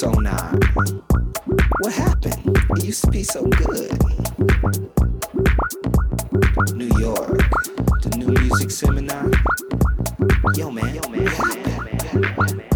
sonar. What happened? It used to be so good. New York, the new music seminar. Yo, man, yo, man, yo man